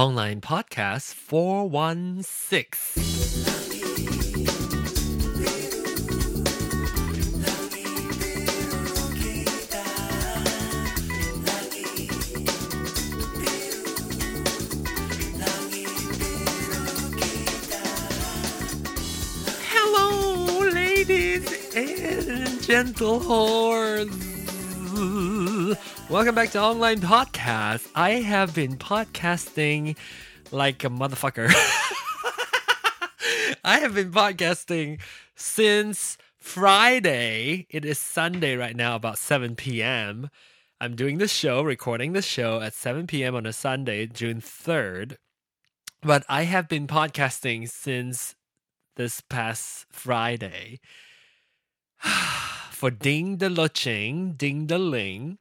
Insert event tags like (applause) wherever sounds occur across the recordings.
Online Podcast 416. Hello, ladies and gentle hordes. Welcome back to Online Podcast. I have been podcasting like a motherfucker. (laughs) I have been podcasting since Friday. It is Sunday right now, about 7 p.m. I'm doing the show, recording the show at 7 p.m. on a Sunday, June 3rd. But I have been podcasting since this past Friday (sighs) for Ding the Luching, Ding the Ling,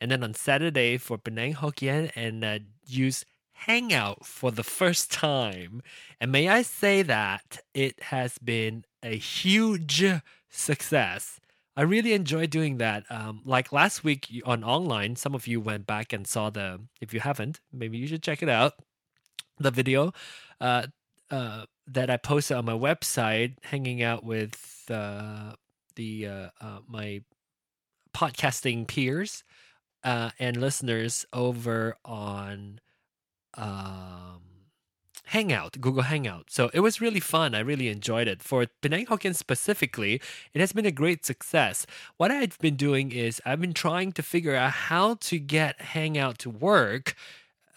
and then on Saturday for Penang Hokkien and uh, use Hangout for the first time. And may I say that it has been a huge success. I really enjoy doing that. Um, like last week on online, some of you went back and saw the. If you haven't, maybe you should check it out. The video uh, uh, that I posted on my website, hanging out with uh, the uh, uh, my podcasting peers uh, and listeners over on um, Hangout, Google Hangout. So it was really fun. I really enjoyed it. For Penang Hokkien specifically, it has been a great success. What I've been doing is I've been trying to figure out how to get Hangout to work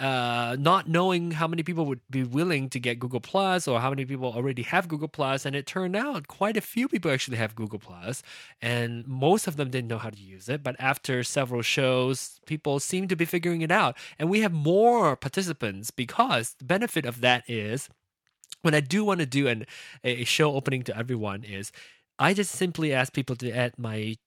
uh, not knowing how many people would be willing to get Google Plus or how many people already have Google Plus, and it turned out quite a few people actually have Google Plus, and most of them didn't know how to use it. But after several shows, people seem to be figuring it out, and we have more participants because the benefit of that is when I do want to do an a show opening to everyone is I just simply ask people to add my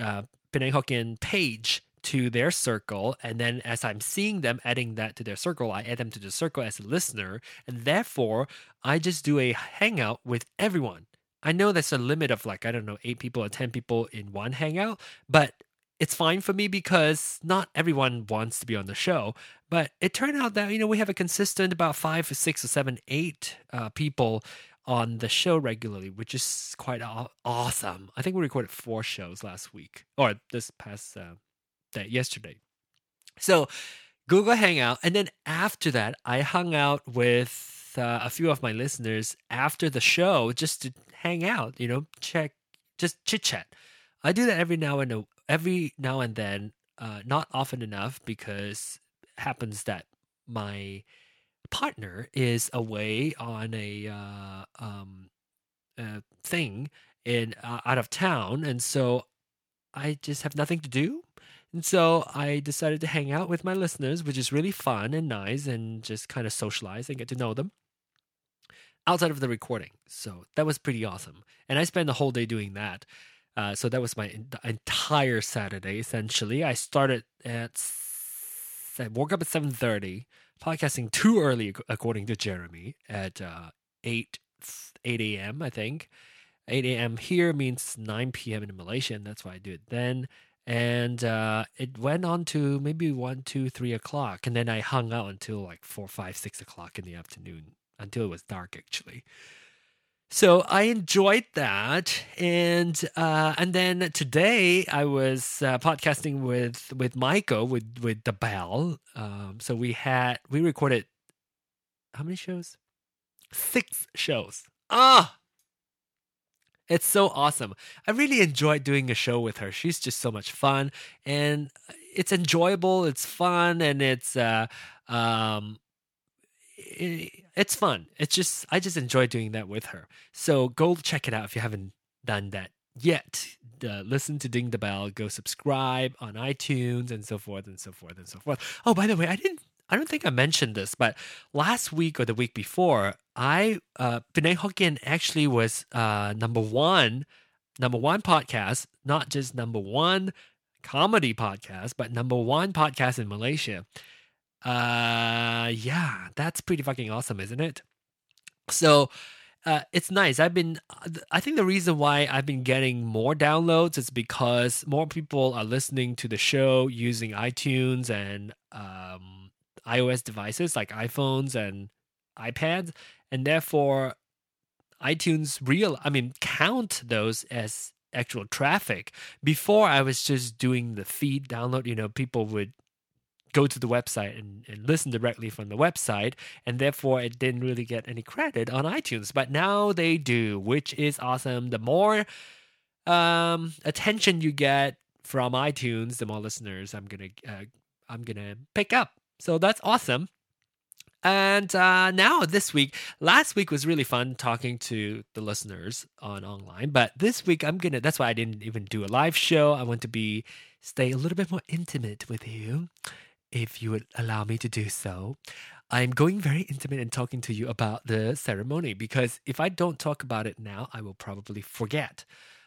uh, Penang Hokkien page to their circle and then as i'm seeing them adding that to their circle i add them to the circle as a listener and therefore i just do a hangout with everyone i know there's a limit of like i don't know eight people or ten people in one hangout but it's fine for me because not everyone wants to be on the show but it turned out that you know we have a consistent about five or six or seven eight uh, people on the show regularly, which is quite aw- awesome. I think we recorded four shows last week or this past uh, day, yesterday. So, Google Hangout, and then after that, I hung out with uh, a few of my listeners after the show just to hang out. You know, check, just chit chat. I do that every now and a, every now and then, uh, not often enough because happens that my partner is away on a uh, um, uh, thing in uh, out of town, and so I just have nothing to do. And so I decided to hang out with my listeners, which is really fun and nice, and just kind of socialize and get to know them outside of the recording. So that was pretty awesome. And I spent the whole day doing that. Uh, so that was my entire Saturday essentially. I started at I woke up at seven thirty, podcasting too early according to Jeremy at uh, eight eight a.m. I think. 8 a.m. here means 9 p.m. in Malaysia, and that's why I do it then. And uh, it went on to maybe one, two, three o'clock. And then I hung out until like four, five, six o'clock in the afternoon until it was dark, actually. So I enjoyed that, and uh, and then today I was uh, podcasting with with Michael with with the Bell. Um, so we had we recorded how many shows? Six shows. Ah, it's so awesome. I really enjoyed doing a show with her. She's just so much fun, and it's enjoyable. It's fun, and it's uh, um, it's fun. It's just I just enjoy doing that with her. So go check it out if you haven't done that yet. Uh, listen to Ding the Bell. Go subscribe on iTunes and so forth and so forth and so forth. Oh, by the way, I didn't I don't think I mentioned this, but last week or the week before, I uh Penang Hokkien actually was uh number one, number one podcast, not just number one comedy podcast, but number one podcast in Malaysia. Uh yeah, that's pretty fucking awesome, isn't it? So uh, it's nice. I've been, I think the reason why I've been getting more downloads is because more people are listening to the show using iTunes and um, iOS devices like iPhones and iPads, and therefore iTunes real I mean count those as actual traffic. Before I was just doing the feed download, you know, people would go to the website and, and listen directly from the website, and therefore it didn't really get any credit on iTunes. But now they do, which is awesome. The more um, attention you get from iTunes, the more listeners I'm gonna uh, I'm gonna pick up. So that's awesome. And uh, now this week, last week was really fun talking to the listeners on online, but this week I'm gonna. That's why I didn't even do a live show. I want to be stay a little bit more intimate with you, if you would allow me to do so. I'm going very intimate and talking to you about the ceremony because if I don't talk about it now, I will probably forget.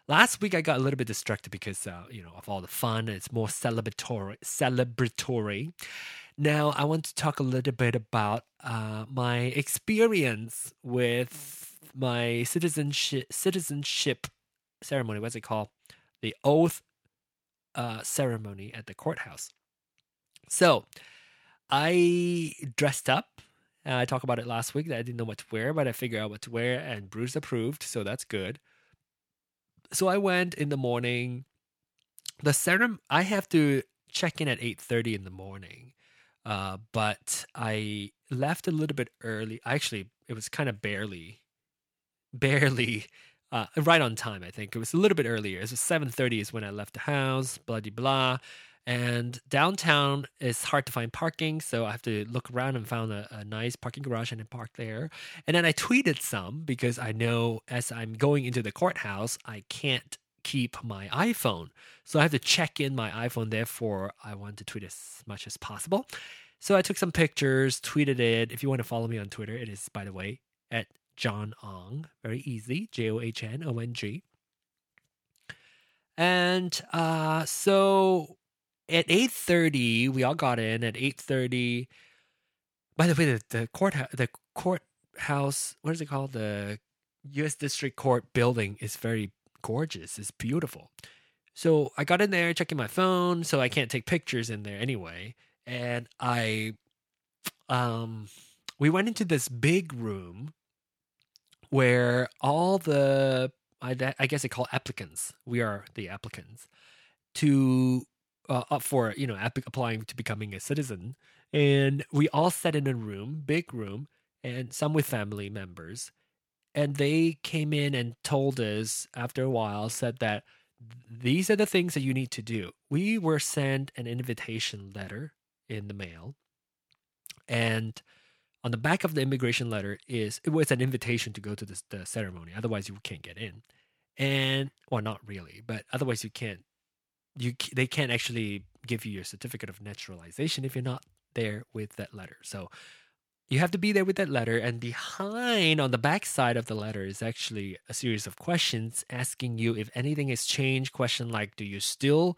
Last week I got a little bit distracted because uh, you know of all the fun. It's more celebratory. Celebratory. Now, I want to talk a little bit about uh, my experience with my citizenship citizenship ceremony. What's it called? The oath uh, ceremony at the courthouse. So, I dressed up. Uh, I talked about it last week that I didn't know what to wear, but I figured out what to wear, and Bruce approved, so that's good. So I went in the morning. The ceremony I have to check in at eight thirty in the morning uh, but I left a little bit early. Actually, it was kind of barely, barely uh, right on time. I think it was a little bit earlier. It was seven thirty is when I left the house. Blah blah blah. And downtown is hard to find parking, so I have to look around and found a, a nice parking garage and then park there. And then I tweeted some because I know as I'm going into the courthouse, I can't keep my iPhone. So I have to check in my iPhone. Therefore, I want to tweet as much as possible. So I took some pictures, tweeted it. If you want to follow me on Twitter, it is, by the way, at John Ong. Very easy. J O H N O N G. And uh, so at 8.30, we all got in at 8.30. By the way, the, the court the courthouse, what is it called? The U.S. District Court building is very gorgeous. It's beautiful. So I got in there checking my phone, so I can't take pictures in there anyway. And I, um, we went into this big room where all the, I, I guess they call applicants. We are the applicants to uh, up for you know applying to becoming a citizen, and we all sat in a room, big room, and some with family members, and they came in and told us after a while said that these are the things that you need to do. We were sent an invitation letter in the mail and on the back of the immigration letter is it was an invitation to go to the ceremony otherwise you can't get in. And well not really but otherwise you can't you they can't actually give you your certificate of naturalization if you're not there with that letter. So you have to be there with that letter and behind on the back side of the letter is actually a series of questions asking you if anything has changed. Question like do you still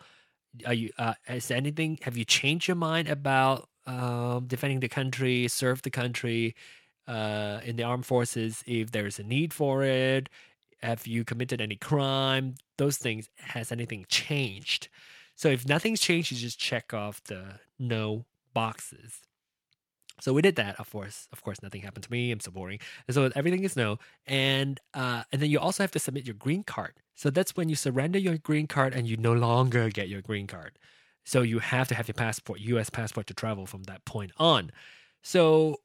are you uh, has anything have you changed your mind about um, defending the country serve the country uh, in the armed forces if there's a need for it? Have you committed any crime? Those things has anything changed? So if nothing's changed you just check off the no boxes so we did that. Of course, of course, nothing happened to me. I'm so boring. And so everything is no. And uh, and then you also have to submit your green card. So that's when you surrender your green card and you no longer get your green card. So you have to have your passport, U.S. passport, to travel from that point on. So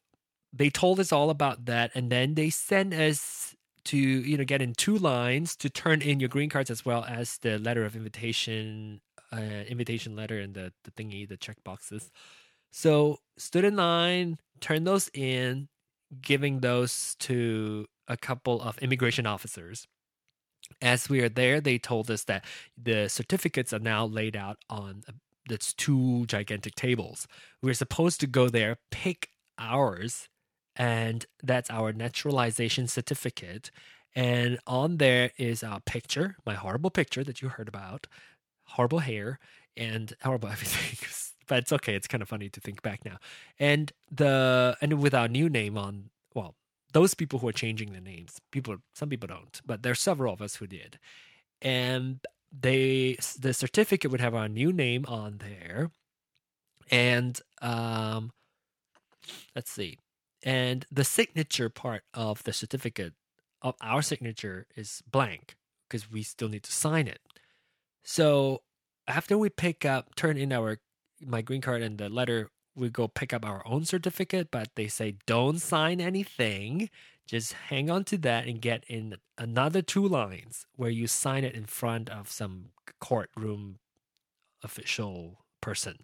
they told us all about that, and then they sent us to you know get in two lines to turn in your green cards as well as the letter of invitation, uh, invitation letter, and the the thingy, the check boxes. So stood in line, turned those in, giving those to a couple of immigration officers. As we are there, they told us that the certificates are now laid out on that's two gigantic tables. We're supposed to go there, pick ours, and that's our naturalization certificate. And on there is a picture, my horrible picture that you heard about, horrible hair and horrible (laughs) everything but it's okay. It's kind of funny to think back now. And the and with our new name on, well, those people who are changing the names, people, some people don't, but there's several of us who did, and they the certificate would have our new name on there, and um, let's see. And the signature part of the certificate of our signature is blank because we still need to sign it. So after we pick up, turn in our my green card and the letter, we go pick up our own certificate, but they say don't sign anything. Just hang on to that and get in another two lines where you sign it in front of some courtroom official person.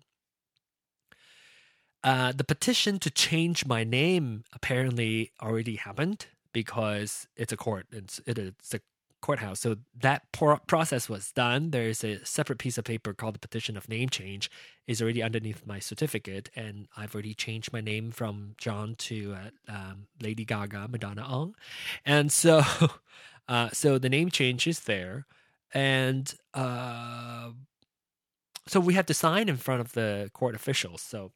Uh, the petition to change my name apparently already happened because it's a court. It's it's a courthouse. So that por- process was done. There is a separate piece of paper called the petition of name change is already underneath my certificate, and I've already changed my name from John to uh, um, Lady Gaga, Madonna Ong, and so (laughs) uh, so the name change is there, and uh, so we have to sign in front of the court officials. So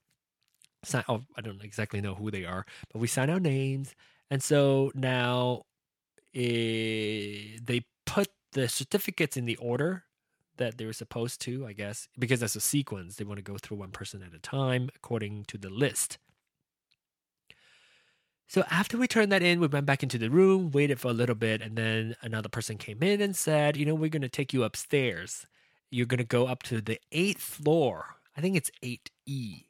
sign. Oh, I don't exactly know who they are, but we sign our names, and so now eh, they put the certificates in the order that they were supposed to, I guess, because that's a sequence. They want to go through one person at a time according to the list. So after we turned that in, we went back into the room, waited for a little bit, and then another person came in and said, "You know, we're going to take you upstairs. You're going to go up to the eighth floor. I think it's eight E.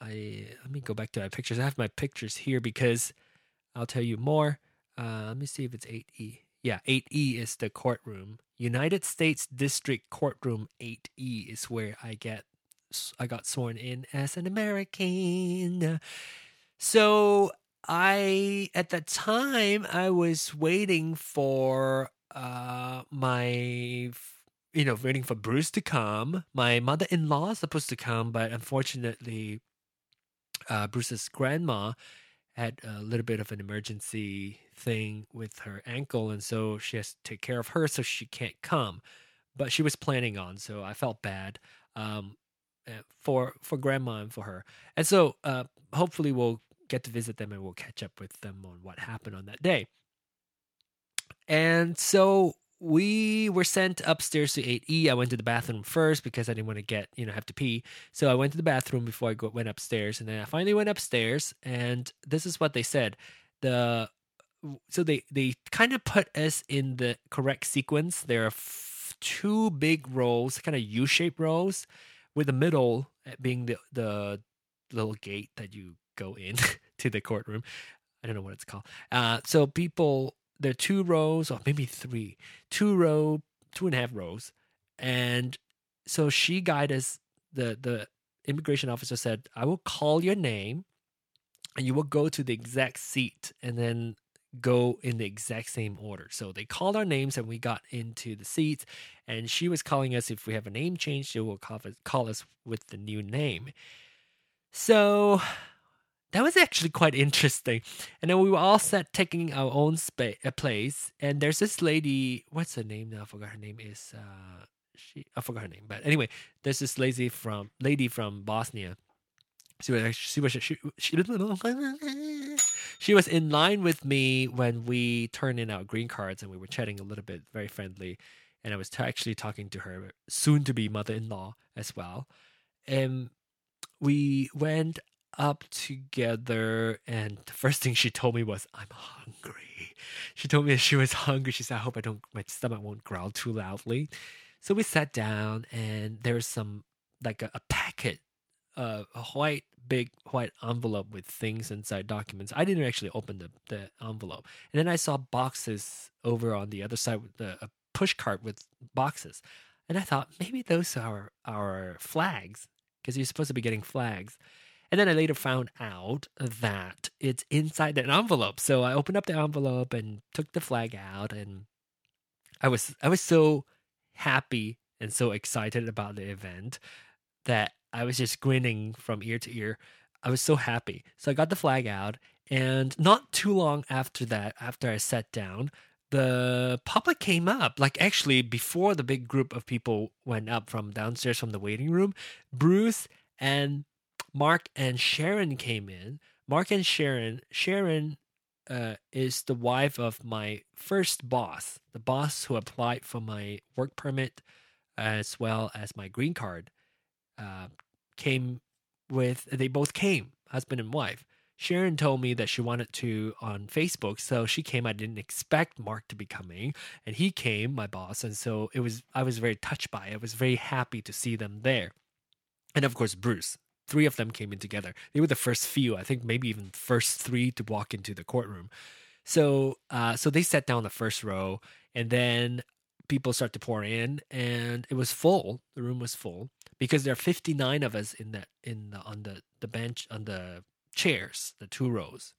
I let me go back to my pictures. I have my pictures here because I'll tell you more. Uh, let me see if it's 8E. Yeah, 8E is the courtroom. United States District Courtroom 8E is where I get I got sworn in as an American. So I at that time I was waiting for uh my you know waiting for Bruce to come. My mother-in-law is supposed to come, but unfortunately uh, Bruce's grandma had a little bit of an emergency thing with her ankle, and so she has to take care of her, so she can't come. But she was planning on, so I felt bad um, eh, for for grandma and for her, and so uh, hopefully we'll get to visit them and we'll catch up with them on what happened on that day. And so we were sent upstairs to 8E. I went to the bathroom first because I didn't want to get, you know, have to pee. So I went to the bathroom before I go, went upstairs. And then I finally went upstairs. And this is what they said. The so they they kind of put us in the correct sequence. There are f- two big rows, kind of U-shaped rows, with the middle being the the little gate that you go in (laughs) to the courtroom. I don't know what it's called. Uh, so people there are two rows or maybe three, two row, two and a half rows, and so she guided us. The the immigration officer said, "I will call your name, and you will go to the exact seat, and then." go in the exact same order. So they called our names and we got into the seats. And she was calling us if we have a name change, she will call us, call us with the new name. So that was actually quite interesting. And then we were all set taking our own space, a place. And there's this lady. What's her name now? I forgot her name is. Uh, she. I forgot her name. But anyway, there's this lady from lady from Bosnia. She was she was she, she, (laughs) she was in line with me when we turned in our green cards and we were chatting a little bit, very friendly. And I was t- actually talking to her soon to be mother in law as well. And we went up together and the first thing she told me was i'm hungry. She told me she was (laughs) hungry. She said i hope i don't my stomach won't growl too loudly. So we sat down and there's some like a, a packet uh, a white big white envelope with things inside documents. I didn't actually open the, the envelope. And then i saw boxes over on the other side with the, a push cart with boxes. And i thought maybe those are our flags because you're supposed to be getting flags and then I later found out that it's inside an envelope. So I opened up the envelope and took the flag out and I was I was so happy and so excited about the event that I was just grinning from ear to ear. I was so happy. So I got the flag out and not too long after that, after I sat down, the public came up. Like actually before the big group of people went up from downstairs from the waiting room, Bruce and Mark and Sharon came in. Mark and Sharon, Sharon uh, is the wife of my first boss, the boss who applied for my work permit as well as my green card. Uh, came with they both came. husband and wife. Sharon told me that she wanted to on Facebook, so she came. I didn't expect Mark to be coming, and he came, my boss, and so it was. I was very touched by it. I was very happy to see them there, and of course Bruce. Three of them came in together. They were the first few, I think, maybe even first three to walk into the courtroom. So, uh, so they sat down the first row, and then people start to pour in, and it was full. The room was full because there are 59 of us in that in the on the the bench on the chairs, the two rows.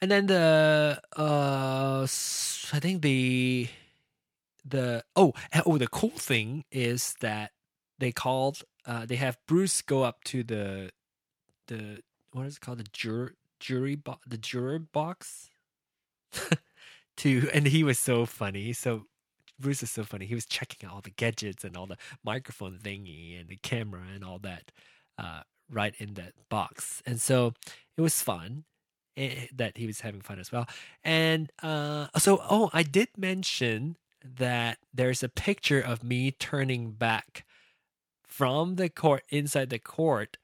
And then the uh I think the the oh oh the cool thing is that they called uh they have Bruce go up to the the what is it called the jur, jury bo- the juror box (laughs) to and he was so funny so Bruce is so funny he was checking out all the gadgets and all the microphone thingy and the camera and all that uh right in that box. And so it was fun eh, that he was having fun as well. And uh, so, oh, I did mention that there's a picture of me turning back from the court inside the court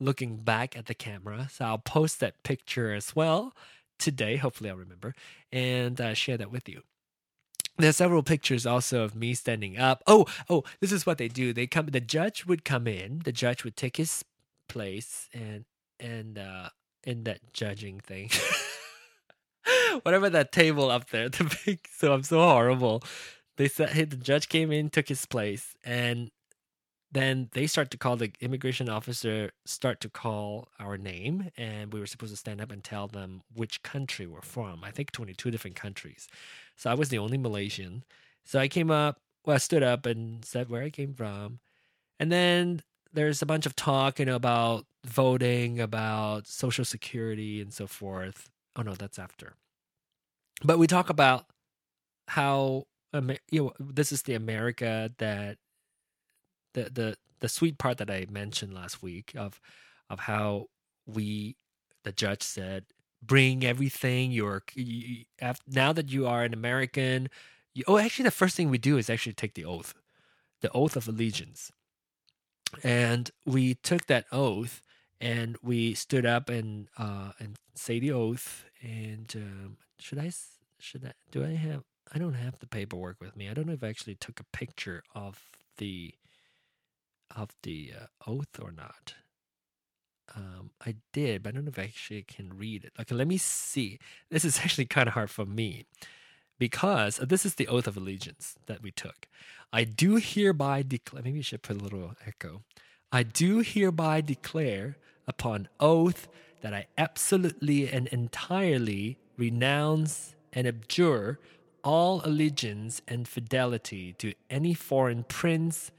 looking back at the camera. So I'll post that picture as well today. Hopefully, I'll remember and uh, share that with you. There are several pictures also of me standing up. Oh, oh, this is what they do. They come. The judge would come in. The judge would take his place and and uh in that judging thing. (laughs) Whatever that table up there, (laughs) the big so I'm so horrible. They said hey, the judge came in, took his place, and then they start to call the immigration officer start to call our name and we were supposed to stand up and tell them which country we're from i think 22 different countries so i was the only malaysian so i came up well i stood up and said where i came from and then there's a bunch of talk, you know, about voting, about social security, and so forth. Oh no, that's after. But we talk about how you know this is the America that the the the sweet part that I mentioned last week of of how we the judge said bring everything you're you, now that you are an American. You, oh, actually, the first thing we do is actually take the oath, the oath of allegiance and we took that oath and we stood up and uh and say the oath and um, should i should i do i have i don't have the paperwork with me i don't know if i actually took a picture of the of the uh, oath or not um i did but i don't know if i actually can read it okay let me see this is (laughs) actually kind of hard for me because this is the oath of allegiance that we took. I do hereby declare, maybe you should put a little echo. I do hereby declare upon oath that I absolutely and entirely renounce and abjure all allegiance and fidelity to any foreign prince,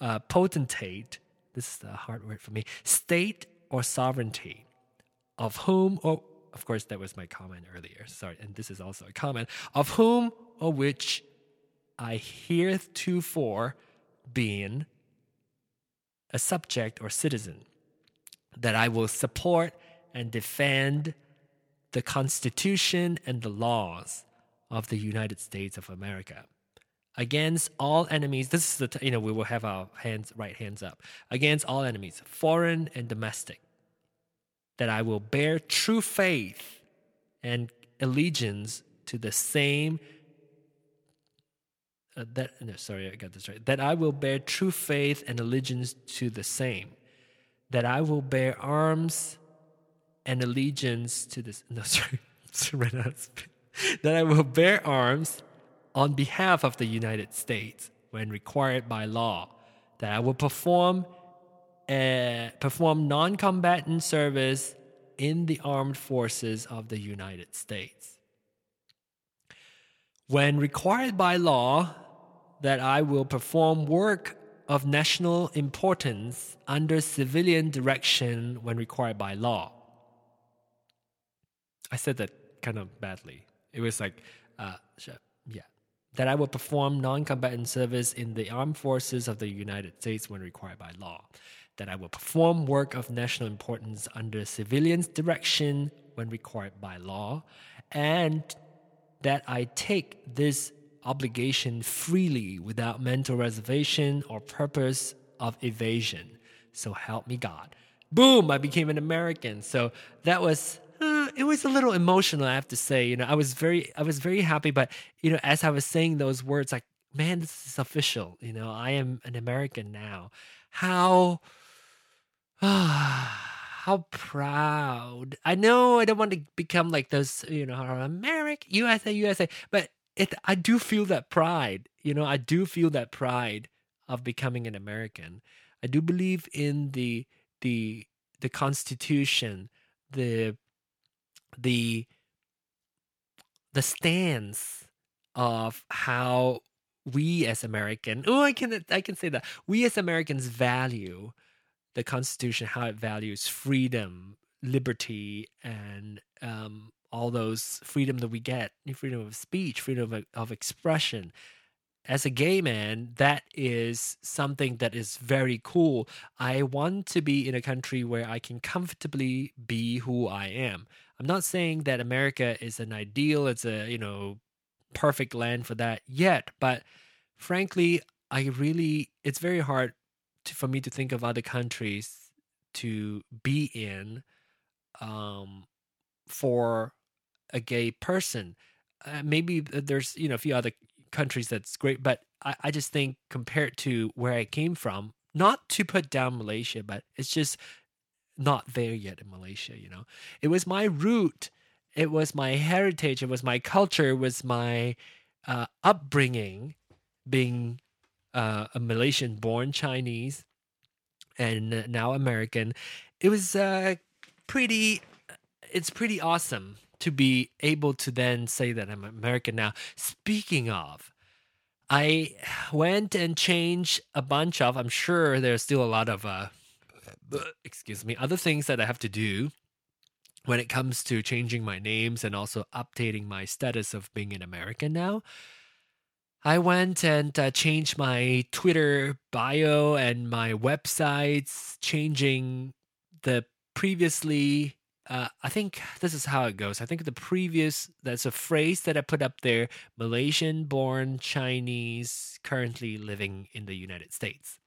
uh, potentate, this is a hard word for me, state or sovereignty, of whom or of course, that was my comment earlier. Sorry, and this is also a comment of whom or which I heretofore been a subject or citizen, that I will support and defend the Constitution and the laws of the United States of America against all enemies. This is the t- you know we will have our hands right hands up. Against all enemies, foreign and domestic that I will bear true faith and allegiance to the same uh, that no sorry I got this right. That I will bear true faith and allegiance to the same. That I will bear arms and allegiance to this no (laughs) sorry (laughs) (laughs) that I will bear arms on behalf of the United States when required by law that I will perform uh, perform non combatant service in the armed forces of the United States. When required by law, that I will perform work of national importance under civilian direction when required by law. I said that kind of badly. It was like, uh, yeah, that I will perform non combatant service in the armed forces of the United States when required by law that I will perform work of national importance under civilians' direction when required by law, and that I take this obligation freely without mental reservation or purpose of evasion. So help me God. boom, I became an American. So that was it was a little emotional, I have to say. You know, I was very I was very happy, but you know, as I was saying those words, like, man, this is official. You know, I am an American now. How (sighs) how proud. I know I don't want to become like those, you know, oh, American USA, USA, but it I do feel that pride. You know, I do feel that pride of becoming an American. I do believe in the the the Constitution, the the the stance of how we as American oh I can I can say that we as Americans value the Constitution, how it values freedom, liberty, and um, all those freedom that we get, freedom of speech, freedom of, of expression, as a gay man, that is something that is very cool. I want to be in a country where I can comfortably be who I am. I'm not saying that America is an ideal, it's a, you know, perfect land for that yet, but frankly, I really it's very hard to, for me to think of other countries to be in um for a gay person. Uh, maybe there's you know a few other countries that's great, but I, I just think compared to where I came from, not to put down Malaysia, but it's just not there yet in Malaysia, you know. It was my root, it was my heritage, it was my culture, it was my uh, upbringing being uh, a Malaysian born Chinese and now American. It was uh, pretty, it's pretty awesome to be able to then say that I'm American now. Speaking of, I went and changed a bunch of, I'm sure there's still a lot of, uh, excuse me, other things that I have to do when it comes to changing my names and also updating my status of being an American now. I went and uh, changed my Twitter bio and my websites, changing the previously uh, I think this is how it goes. I think the previous, that's a phrase that I put up there Malaysian born Chinese currently living in the United States.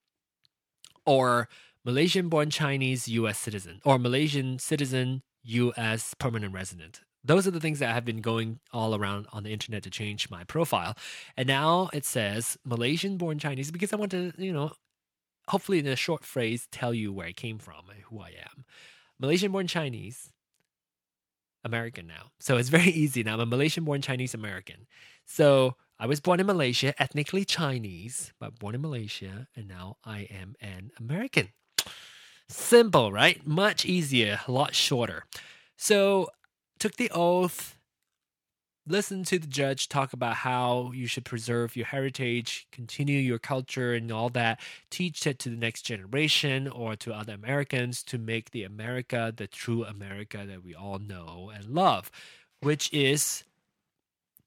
Or Malaysian born Chinese US citizen. Or Malaysian citizen US permanent resident. Those are the things that have been going all around on the internet to change my profile. And now it says Malaysian born Chinese because I want to, you know, hopefully in a short phrase tell you where I came from and who I am. Malaysian born Chinese, American now. So it's very (laughs) easy now. I'm a Malaysian born Chinese American. So I was born in Malaysia, ethnically Chinese, but born in Malaysia, and now I am an American. Simple, right? Much easier, a lot shorter. So took the oath, listen to the judge talk about how you should preserve your heritage, continue your culture and all that, teach it to the next generation or to other Americans to make the America the true America that we all know and love, which is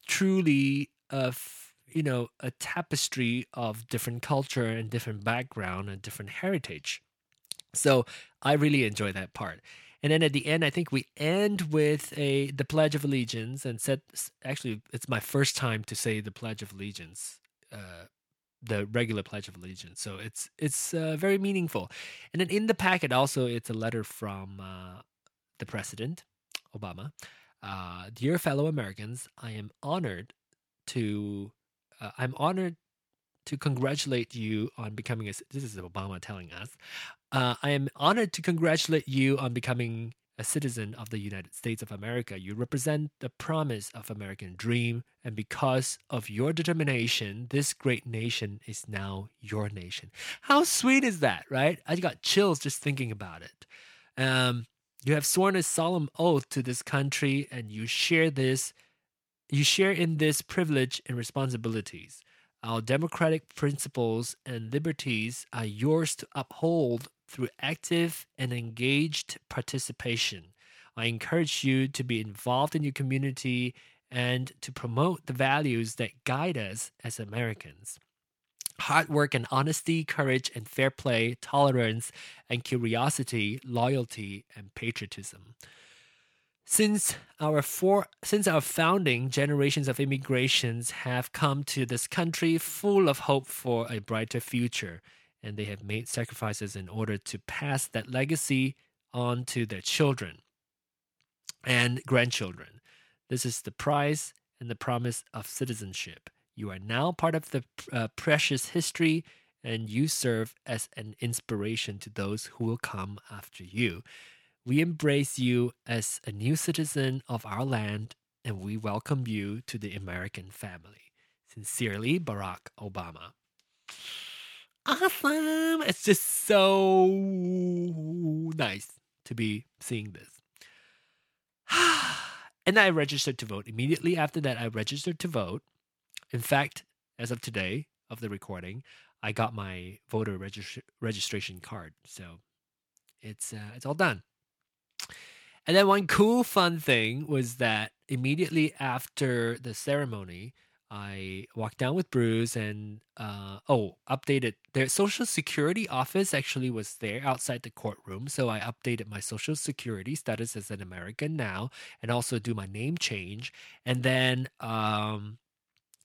truly a you know a tapestry of different culture and different background and different heritage. So I really enjoy that part. And then at the end, I think we end with a the Pledge of Allegiance and said actually it's my first time to say the Pledge of Allegiance, uh, the regular Pledge of Allegiance. So it's it's uh, very meaningful. And then in the packet also it's a letter from uh, the President Obama. Uh, dear fellow Americans, I am honored to uh, I'm honored to congratulate you on becoming a. This is Obama telling us. Uh, I am honored to congratulate you on becoming a citizen of the United States of America. You represent the promise of American dream, and because of your determination, this great nation is now your nation. How sweet is that, right? I got chills just thinking about it. Um, you have sworn a solemn oath to this country, and you share this. You share in this privilege and responsibilities. Our democratic principles and liberties are yours to uphold through active and engaged participation. I encourage you to be involved in your community and to promote the values that guide us as Americans. Hard work and honesty, courage and fair play, tolerance and curiosity, loyalty and patriotism. Since our for, since our founding, generations of immigrations have come to this country full of hope for a brighter future, and they have made sacrifices in order to pass that legacy on to their children and grandchildren. This is the prize and the promise of citizenship. You are now part of the uh, precious history, and you serve as an inspiration to those who will come after you. We embrace you as a new citizen of our land, and we welcome you to the American family. Sincerely, Barack Obama. Awesome! It's just so nice to be seeing this. (sighs) and I registered to vote. Immediately after that, I registered to vote. In fact, as of today of the recording, I got my voter registr- registration card. So it's uh, it's all done. And then one cool fun thing was that immediately after the ceremony, I walked down with Bruce and uh, oh, updated their social security office actually was there outside the courtroom. So I updated my social security status as an American now and also do my name change. And then um,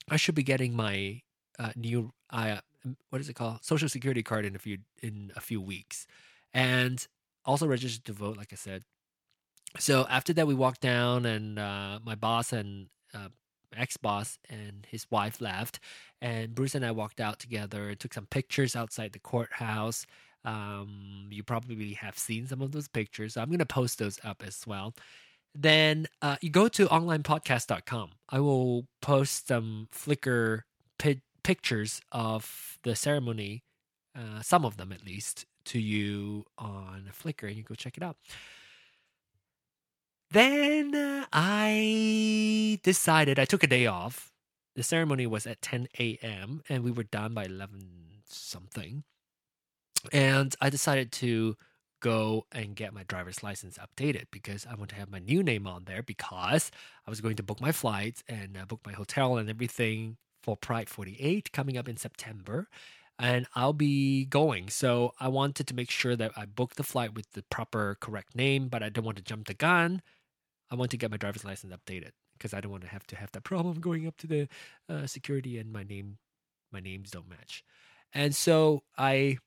I should be getting my uh, new uh, what is it called social security card in a few in a few weeks, and also registered to vote. Like I said. So after that, we walked down, and uh, my boss and uh, ex boss and his wife left, and Bruce and I walked out together took some pictures outside the courthouse. Um, you probably have seen some of those pictures. So I'm going to post those up as well then uh, you go to onlinepodcast.com. I will post some Flickr pi- pictures of the ceremony, uh, some of them at least, to you on Flickr, and you go check it out. Then uh, I decided I took a day off. The ceremony was at 10 a.m. and we were done by 11 something. And I decided to go and get my driver's license updated because I want to have my new name on there because I was going to book my flights and uh, book my hotel and everything for Pride 48 coming up in September. And I'll be going. So I wanted to make sure that I booked the flight with the proper, correct name, but I don't want to jump the gun. I want to get my driver's license updated because I don't want to have to have that (laughs) problem going up to the uh, security and my name, my names don't match. And so I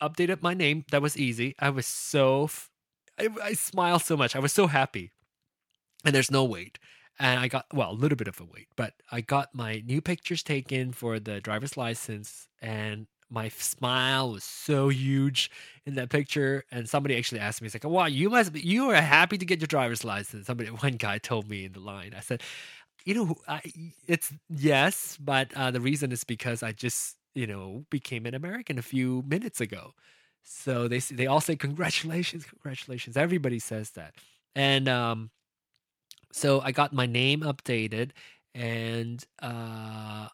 updated my name. That was easy. I was so, I, I smiled so much. I was so happy. And there's no wait. And I got, well, a little bit of a wait, but I got my new pictures taken for the driver's license. And my smile was so huge in that picture. And somebody actually asked me, "It's like, wow, you must be, you are happy to get your driver's license." Somebody, (laughs) one guy told me in the line. I said, "You know, I, it's yes, but uh, the reason is because I just you know, became an American a few minutes ago. So they they all say congratulations, congratulations. Everybody says that, and um, so I got my name updated and uh,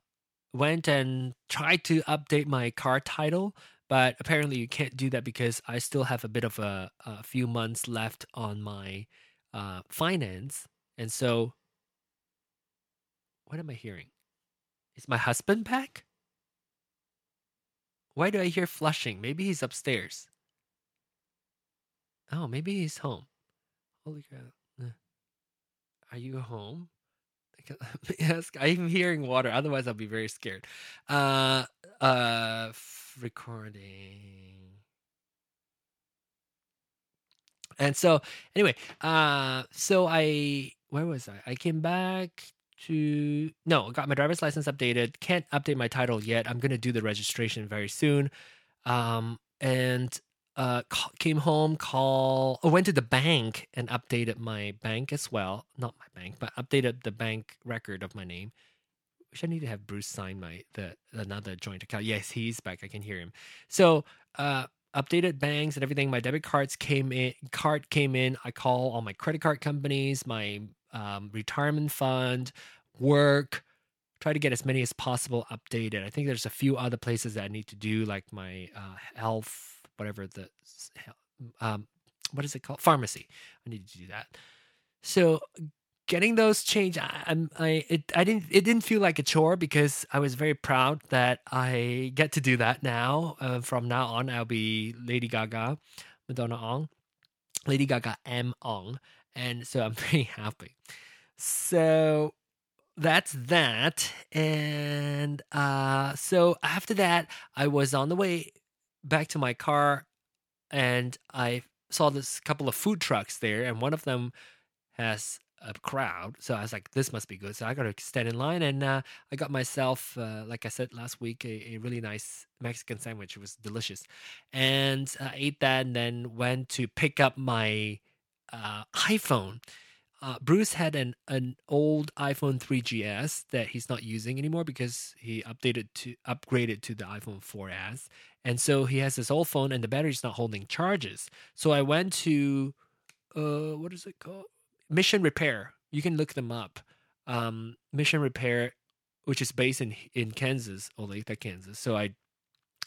went and tried to update my car title, but apparently you can't do that because I still have a bit of a, a few months left on my uh, finance, and so what am I hearing? Is my husband back? Why do I hear flushing? Maybe he's upstairs. Oh, maybe he's home. Holy crap. Are you home? (laughs) yes, I'm hearing water. Otherwise, I'll be very scared. Uh, uh, recording. And so, anyway, uh, so I, where was I? I came back to no, got my driver's license updated. Can't update my title yet. I'm gonna do the registration very soon. Um, and uh, came home, call, oh, went to the bank and updated my bank as well. Not my bank, but updated the bank record of my name. Which I need to have Bruce sign my the another joint account. Yes, he's back. I can hear him. So, uh, updated banks and everything. My debit cards came in. Card came in. I call all my credit card companies, my um, retirement fund, work, try to get as many as possible updated. I think there's a few other places that I need to do, like my uh, health, whatever the, um, what is it called? Pharmacy. I need to do that. So getting those change, I, I, it, I didn't, it didn't feel like a chore because I was very proud that I get to do that now. Uh, from now on, I'll be Lady Gaga, Madonna Ong, Lady Gaga M Ong, and so I'm (laughs) pretty happy. So that's that. And uh, so after that, I was on the way back to my car and I saw this couple of food trucks there, and one of them has a crowd. So I was like, this must be good. So I got to stand in line, and uh, I got myself, uh, like I said last week, a, a, really nice Mexican sandwich. It was delicious, and I ate that, and then went to pick up my uh, iPhone. Uh, Bruce had an an old iPhone 3GS that he's not using anymore because he updated to upgraded to the iPhone 4S, and so he has this old phone and the battery's not holding charges. So I went to, uh, what is it called? Mission Repair. You can look them up. Um, Mission Repair, which is based in in Kansas, Olathe, Kansas. So I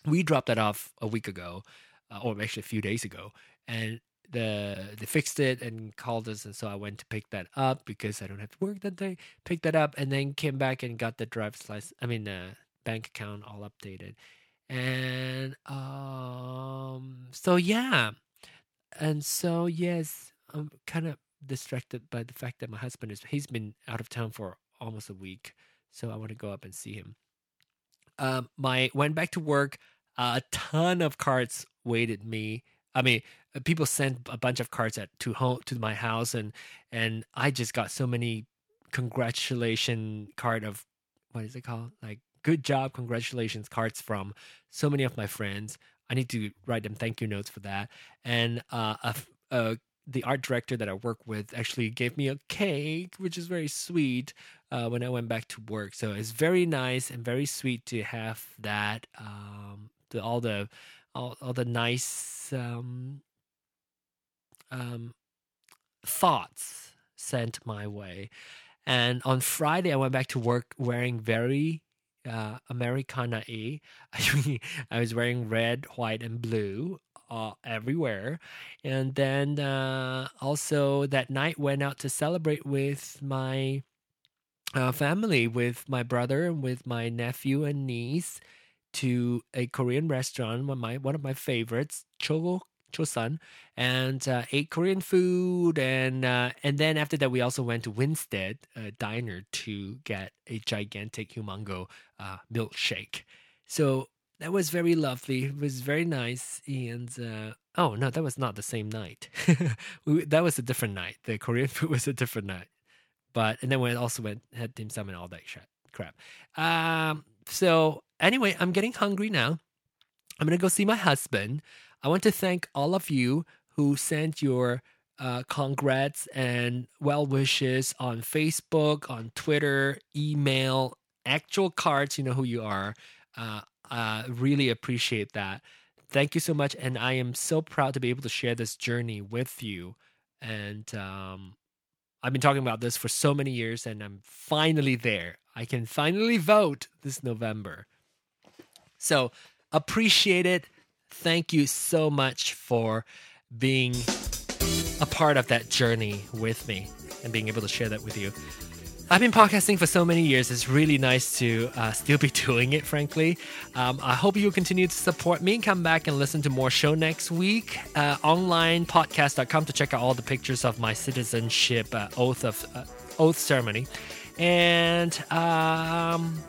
we dropped that off a week ago, uh, or actually a few days ago, and the they fixed it and called us, and so I went to pick that up because I don't have to work that day. Picked that up and then came back and got the driver's license. I mean, uh, bank account all updated, and um, so yeah, and so yes, I'm kind of distracted by the fact that my husband is he's been out of town for almost a week, so I want to go up and see him. Um, my went back to work. a ton of cards waited me. I mean, uh, people sent a bunch of cards at to home to my house, and and I just got so many congratulation card of what is it called? Like good job, congratulations cards from so many of my friends. I need to write them thank you notes for that, and uh, a, a the art director that I work with actually gave me a cake, which is very sweet uh, when I went back to work. So it's very nice and very sweet to have that. Um, the, all the all, all the nice um, um, thoughts sent my way. And on Friday, I went back to work wearing very uh, Americana (laughs) E. I was wearing red, white, and blue uh, everywhere. And then uh, also that night went out to celebrate with my uh, family, with my brother and with my nephew and niece to a Korean restaurant, one of my one of my favorites, Chogo Chosun, and uh, ate Korean food, and uh, and then after that we also went to Winstead uh, Diner to get a gigantic humongo uh, milkshake. So that was very lovely. It was very nice. And uh, oh no, that was not the same night. (laughs) that was a different night. The Korean food (laughs) was a different night. But and then we also went had dim sum and all that crap. Um. So anyway, I'm getting hungry now. I'm gonna go see my husband. I want to thank all of you who sent your uh, congrats and well wishes on Facebook, on Twitter, email, actual cards. You know who you are. Uh, uh, really appreciate that. Thank you so much. And I am so proud to be able to share this journey with you. And um, I've been talking about this for so many years, and I'm finally there. I can finally vote this November. So appreciate it. Thank you so much for being a part of that journey with me and being able to share that with you. I've been podcasting for so many years. It's really nice to uh, still be (laughs) doing it, frankly. Um, I hope you continue to support me and come back and listen to more show next week. Uh, onlinepodcast.com to check out all the pictures of my citizenship uh, oath of uh, oath ceremony. And um,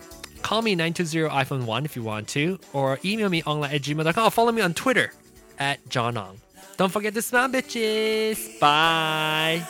call me 920 iPhone 1 if you want to, or email me online at gmail.com. Follow me on Twitter at John Ong. Don't forget to smile, bitches. Bye.